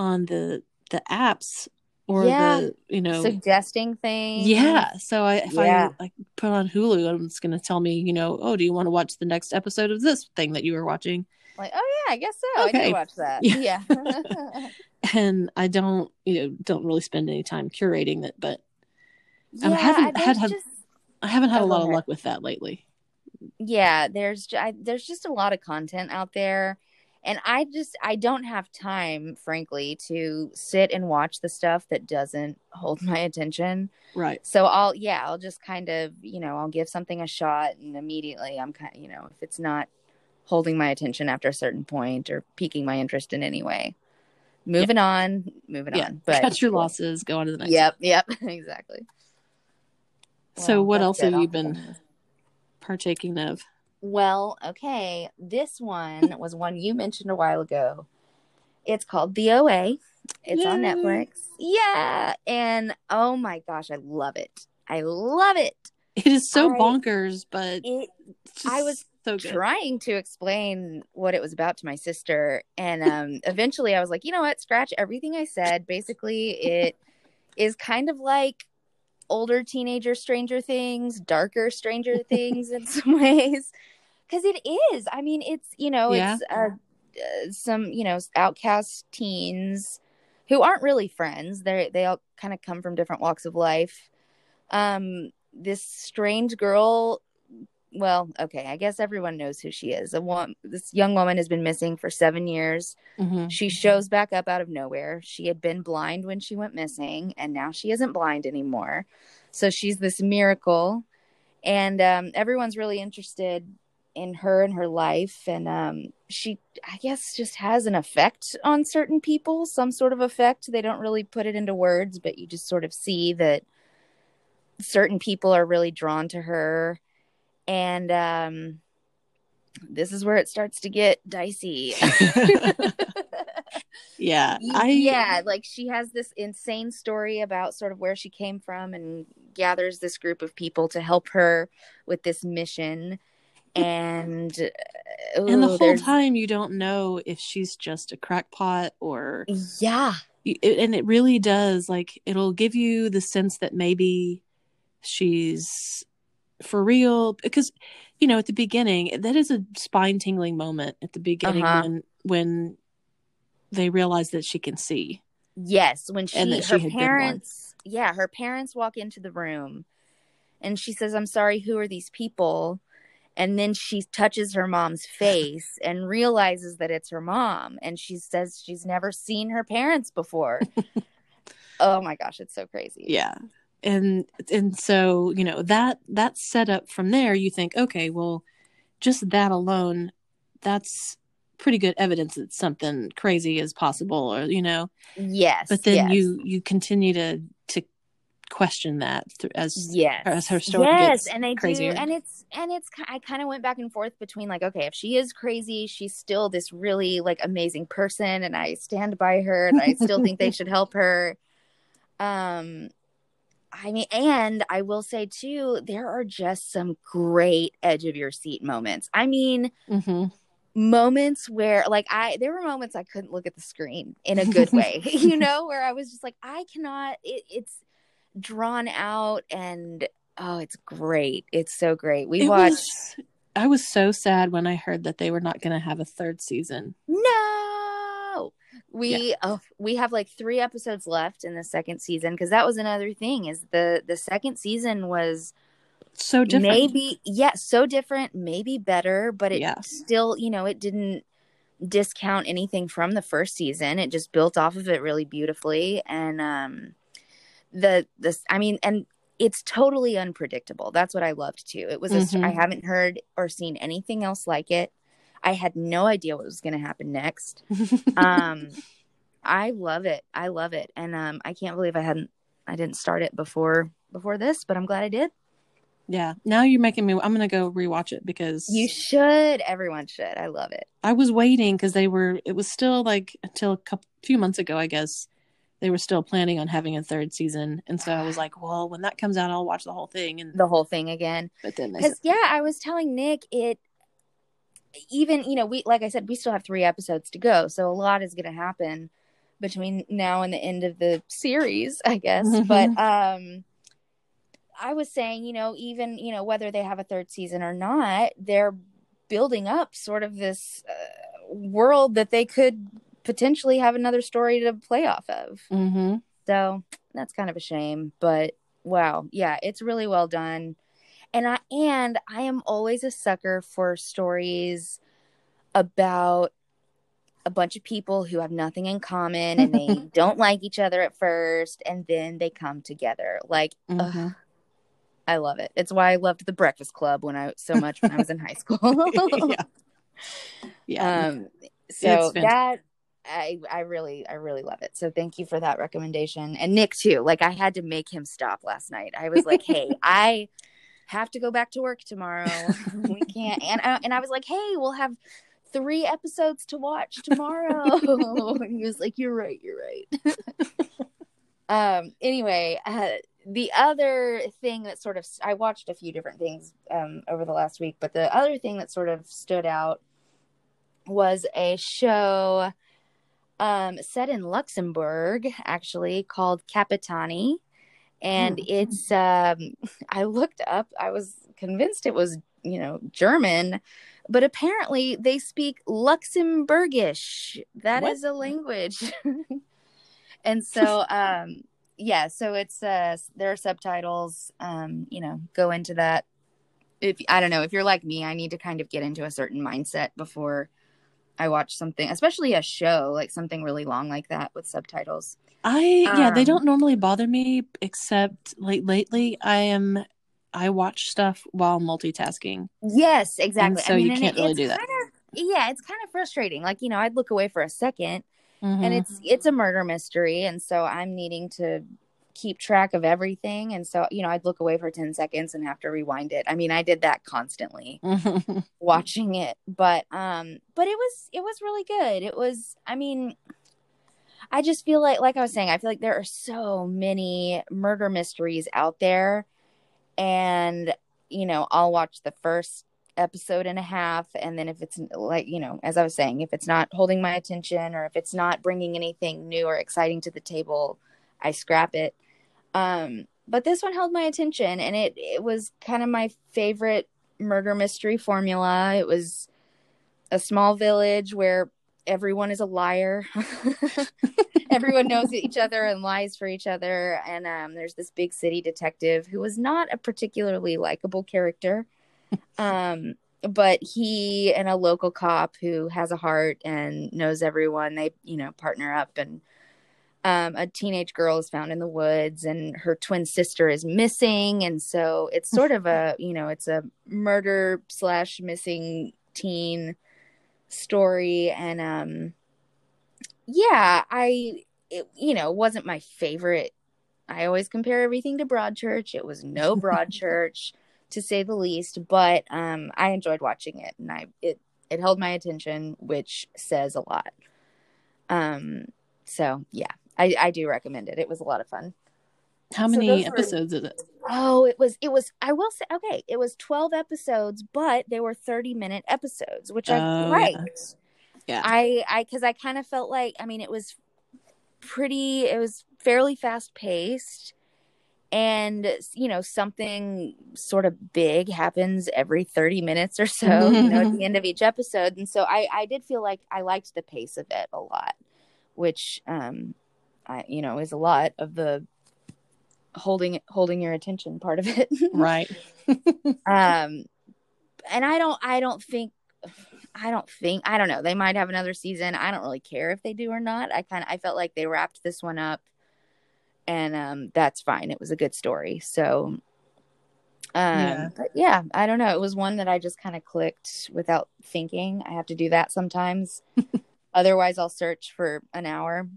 on the the apps or Yeah. the you know Suggesting things. yeah so i if Yeah. i like put on hulu it's going to tell me you know oh do you want to watch the next episode of this thing that you were watching Like, oh yeah, I guess so. I Okay. did watch that. [LAUGHS] Yeah. Yeah. [LAUGHS] and i don't you know don't really spend any time curating it but yeah, I haven't had- had- just i haven't had a lot of luck with that lately yeah, there's I, there's just a lot of content out there, and I just I don't have time, frankly, to sit and watch the stuff that doesn't hold [LAUGHS] my attention. right So I'll yeah, I'll just kind of you know I'll give something a shot, and immediately I'm kind of, you know if it's not holding my attention after a certain point or piquing my interest in any way, moving on, moving yeah on. But cut your losses go on to the next Yep, yep, [LAUGHS] exactly. so Well, what else have you been partaking of Well, okay. This one was one you mentioned a while ago. It's called The OA. It's on Netflix. Yeah. And oh my gosh, I love it. I love it. it is so I- bonkers but It I was so good trying to explain what it was about to my sister and um [LAUGHS] eventually I was like, "You know what? Scratch everything I said. Basically, it is kind of like older teenager Stranger Things, darker Stranger [LAUGHS] Things in some ways. Cuz it is. I mean, it's, you know, Yeah. it's uh, uh, some, you know, outcast teens who aren't really friends. They they all kind of come from different walks of life. Um this strange girl well, okay, I guess everyone knows who she is. A one, this young woman has been missing for seven years. Mhm. She shows back up out of nowhere. She had been blind when she went missing, and now she isn't blind anymore. So she's this miracle, and um, everyone's really interested in her and her life. And um, she, I guess, just has an effect on certain people, some sort of effect. They don't really put it into words, but you just sort of see that certain people are really drawn to her and um this is where it starts to get dicey. [LAUGHS] Yeah i yeah like she has this insane story about sort of where she came from and gathers this group of people to help her with this mission. And uh, and the whole there's- time you don't know if she's just a crackpot or yeah. and it really does like it'll give you the sense that maybe she's for real because you know at the beginning that is a spine tingling moment at the beginning Uh-huh. when when they realize that she can see Yes, when she, And that her she had been parents, yeah, her parents walk into the room, and she says, "I'm sorry, who are these people?" And then she touches her mom's face and realizes that it's her mom, and she says she's never seen her parents before. [LAUGHS] oh my gosh, it's so crazy. yeah and and so you know that that set up from there you think okay well just that alone that's pretty good evidence that something crazy is possible or you know Yes, but then yes. you you continue to to question that as yes as her story yes gets and they crazier. do and it's and it's i kind of went back and forth between like okay if she is crazy she's still this really like amazing person and i stand by her and i still think they [LAUGHS] should help her um i mean and i will say too there are just some great edge of your seat moments. I mean hmm moments where like i there were moments i couldn't look at the screen in a good way [LAUGHS] you [LAUGHS] know where i was just like i cannot it, it's drawn out and oh it's great. It's so great. We It watched was, I was so sad when I heard that they were not going to have a third season. no we oh, we have like three episodes left in the second season because that was another thing is the the second season was so different. maybe yeah so different maybe better but it Yeah. still you know it didn't discount anything from the first season it just built off of it really beautifully and um the this i mean and it's totally unpredictable that's what i loved too it was a st- Mhm. i haven't heard or seen anything else like it i had no idea what was going to happen next [LAUGHS] um i love it i love it and um i can't believe i hadn't i didn't start it before before this but i'm glad i did yeah. Now you're making me. I'm gonna go rewatch it because you should everyone should i love it I was waiting because they were. It was still like until a couple few months ago, I guess. They were still planning on having a third season, and so I was like, "Well, when that comes out, I'll watch the whole thing." And the whole thing again but then because yeah i was telling nick it even you know we like i said we still have three episodes to go so a lot is going to happen between now and the end of the series i guess. [LAUGHS] But um i was saying you know even you know whether they have a third season or not they're building up sort of this uh, world that they could potentially have another story to play off of. Hmm so that's kind of a shame, but wow, yeah, it's really well done. And I and I am always a sucker for stories about a bunch of people who have nothing in common and they [LAUGHS] don't like each other at first and then they come together. Like ugh, hmm I love it. It's why I loved the Breakfast Club when I so much when I was in high [LAUGHS] school. yeah, yeah. um so that i i really i really love it so thank you for that recommendation and nick too like i had to make him stop last night i was like hey [LAUGHS] i have to go back to work tomorrow. [LAUGHS] We can't and I, and i was like hey we'll have three episodes to watch tomorrow. And [LAUGHS] [LAUGHS] he was like you're right you're right. Um anyway uh the other thing that sort of i watched a few different things um over the last week but the other thing that sort of stood out was a show um, set in Luxembourg, actually called Capitani, and Hmm. it's. Um, [LAUGHS] I looked up. I was convinced it was you know German, but apparently they speak Luxembourgish. That is What? a language, [LAUGHS] and so [LAUGHS] um, yeah, so it's uh, there are subtitles. Um, you know, go into that. If I don't know if you're like me, I need to kind of get into a certain mindset before I watch something, especially a show like something really long like that with subtitles. I yeah, they Um, don't normally bother me except like lately I am I watch stuff while multitasking. Yes, exactly. so you can't really do that. Kind of, yeah, it's kind of frustrating. Like you know, I'd look away for a second, and Mhm. it's it's a murder mystery, and so I'm needing to keep track of everything, and so you know, I'd look away for ten seconds and have to rewind it. I mean, I did that constantly. [LAUGHS] watching it but um but it was it was really good it was i mean i just feel like like i was saying i feel like there are so many murder mysteries out there and you know i'll watch the first episode and a half and then if it's like you know as i was saying if it's not holding my attention or if it's not bringing anything new or exciting to the table i scrap it um but this one held my attention and it it was kind of my favorite murder mystery formula. It was a small village where everyone is a liar. [LAUGHS] everyone knows [LAUGHS] each other and lies for each other. And um, there's this big city detective who was not a particularly likable character. [LAUGHS] Um, but he and a local cop who has a heart and knows everyone, they, you know, partner up and um, a teenage girl is found in the woods and her twin sister is missing. And so it's [LAUGHS] sort of a you know it's a murder slash missing teen story. And um yeah i it, you know wasn't my favorite. I always compare everything to broadchurch. It was no [LAUGHS] broadchurch to say the least. But um i enjoyed watching it and i it it held my attention which says a lot. Um so yeah I, I do recommend it. It was a lot of fun. How So many those were- episodes is it? Oh, it was it was I will say okay, it was 12 episodes, but they were 30 minute episodes, which I Oh, liked. Yeah. I I cuz I kind of felt like I mean it was pretty it was fairly fast paced and you know something sort of big happens every 30 minutes or so you know at the end of [LAUGHS] each episode and so I I did feel like I liked the pace of it a lot which um, I you know is a lot of the holding holding your attention part of it. [LAUGHS] right. um, and I don't I don't think I don't think I don't know. They might have another season. I don't really care if they do or not. I kind of I felt like they wrapped this one up and um that's fine. It was a good story. So um Yeah. but yeah, I don't know. It was one that I just kind of clicked without thinking. I have to do that sometimes. [LAUGHS] Otherwise I'll search for an hour.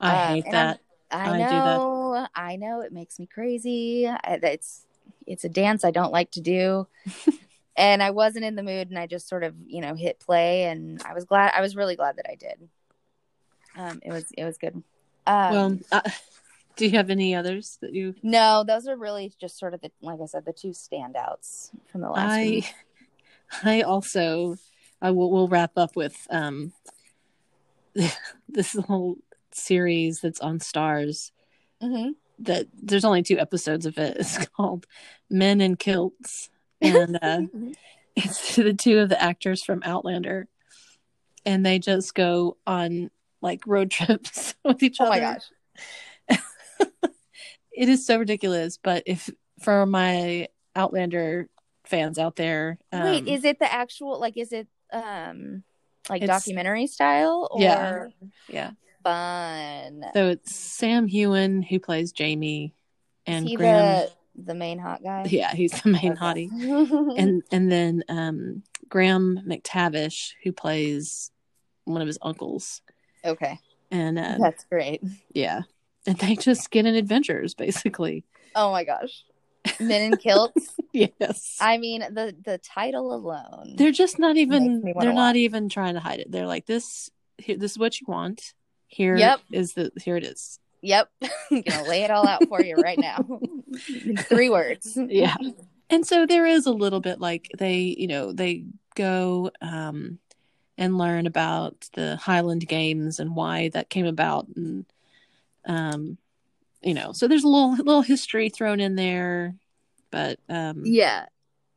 I Um, hate I'm- that. I I do that. know. I know it makes me crazy. I, it's it's a dance I don't like to do. [LAUGHS] and I wasn't in the mood and I just sort of, you know, hit play and I was glad I was really glad that I did. Um it was it was good. Um well, uh, [LAUGHS] do you have any others that you? no, those are really just sort of the like I said the two standouts from the last I, week. [LAUGHS] I also, I will we'll wrap up with um, this whole series that's on Starz. Mhm. That there's only two episodes of it. [LAUGHS] It's called Men in Kilts, and uh, [LAUGHS] it's [LAUGHS] the two of the actors from Outlander, and they just go on like road trips with each Oh other. my gosh. it is so ridiculous. But if for my Outlander fans out there, um, Wait, is it the actual like is it um like documentary style or Yeah. yeah. Fun? So it's Sam Heughan who plays Jamie, and Is he Graham. the the main hot guy? Yeah, he's the main Okay. hottie, [LAUGHS] and and then um, Graham McTavish who plays one of his uncles, okay, and uh, that's great. yeah, and they just get in adventures basically. Oh my gosh, Men in Kilts. [LAUGHS] yes, I mean, the the title alone. they're just not even. Makes me wanna They're not watch. even trying to hide it. They're like this. Here, this is what you want. Here is Yep. is the here it is. Yep, [LAUGHS] I'm gonna lay it all out for you right now. [LAUGHS] Three words. yeah and so there is a little bit like they you know they go um and learn about the highland games and why that came about and um you know so there's a little little history thrown in there but um Yeah.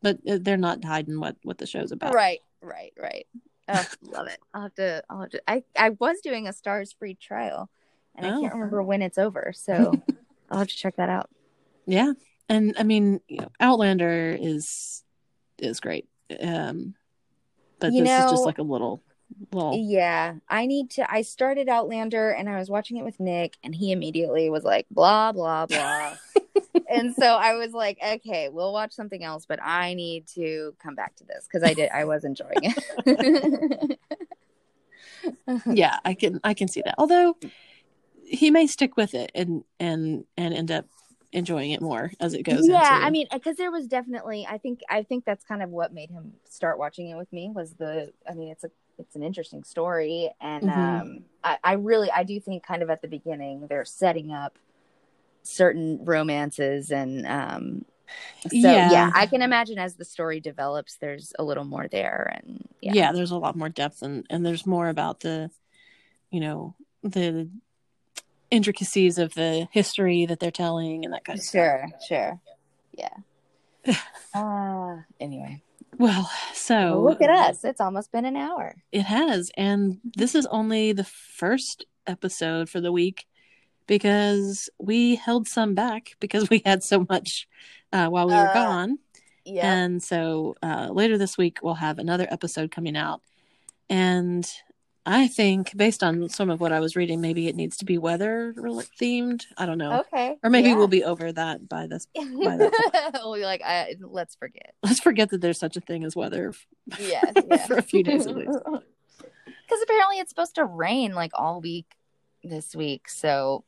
but uh, they're not hiding what what the show's about Right. Right. Right. Oh, love it. I'll have to. I'll have to. I I was doing a Starz free trial, and I Oh. can't remember when it's over. So [LAUGHS] I'll have to check that out. yeah and i mean you know outlander is is great um but You this is just like a little little Yeah, I need to. I started Outlander and I was watching it with Nick, and he immediately was like, blah, blah, blah. And so I was like, okay, we'll watch something else, but I need to come back to this because I did, I was enjoying it. [LAUGHS] yeah i can i can see that although he may stick with it and and and end up enjoying it more as it goes yeah, into I mean, because there was definitely, I think, I think that's kind of what made him start watching it with me was the, I mean, it's a, it's an interesting story, and Mhm. um, I, I really, I do think, kind of at the beginning, they're setting up certain romances, and um, so Yeah. yeah. I can imagine as the story develops, there's a little more there, and yeah. yeah, there's a lot more depth and and there's more about the you know the intricacies of the history that they're telling and that kind of stuff sure, sure, yeah. uh, [SIGHS] anyway, well so look at us; it's almost been an hour. It has. And this is only the first episode for the week because we held some back because we had so much uh, while we were Uh, gone. Yeah, And so uh, later this week, we'll have another episode coming out. And I think, based on some of what I was reading, maybe it needs to be weather themed. I don't know. okay, Or maybe yeah. we'll be over that by this. [LAUGHS] by that we'll be like, I, let's forget. Let's forget that there's such a thing as weather. Yeah, yeah. [LAUGHS] For a few days at least. [LAUGHS] Because apparently it's supposed to rain like all week this week. So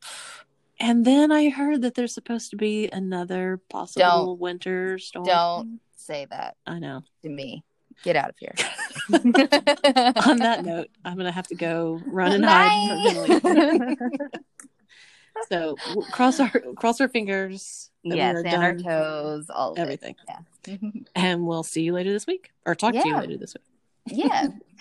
And then I heard that there's supposed to be another possible winter storm. don't say that I know. to me. Get out of here. [LAUGHS] [LAUGHS] On that note, I'm gonna have to go run and hide. so cross our cross our fingers. yes, and our toes, all of Everything. Yeah. [LAUGHS] and we'll see you later this week, or talk to you later this week. yeah.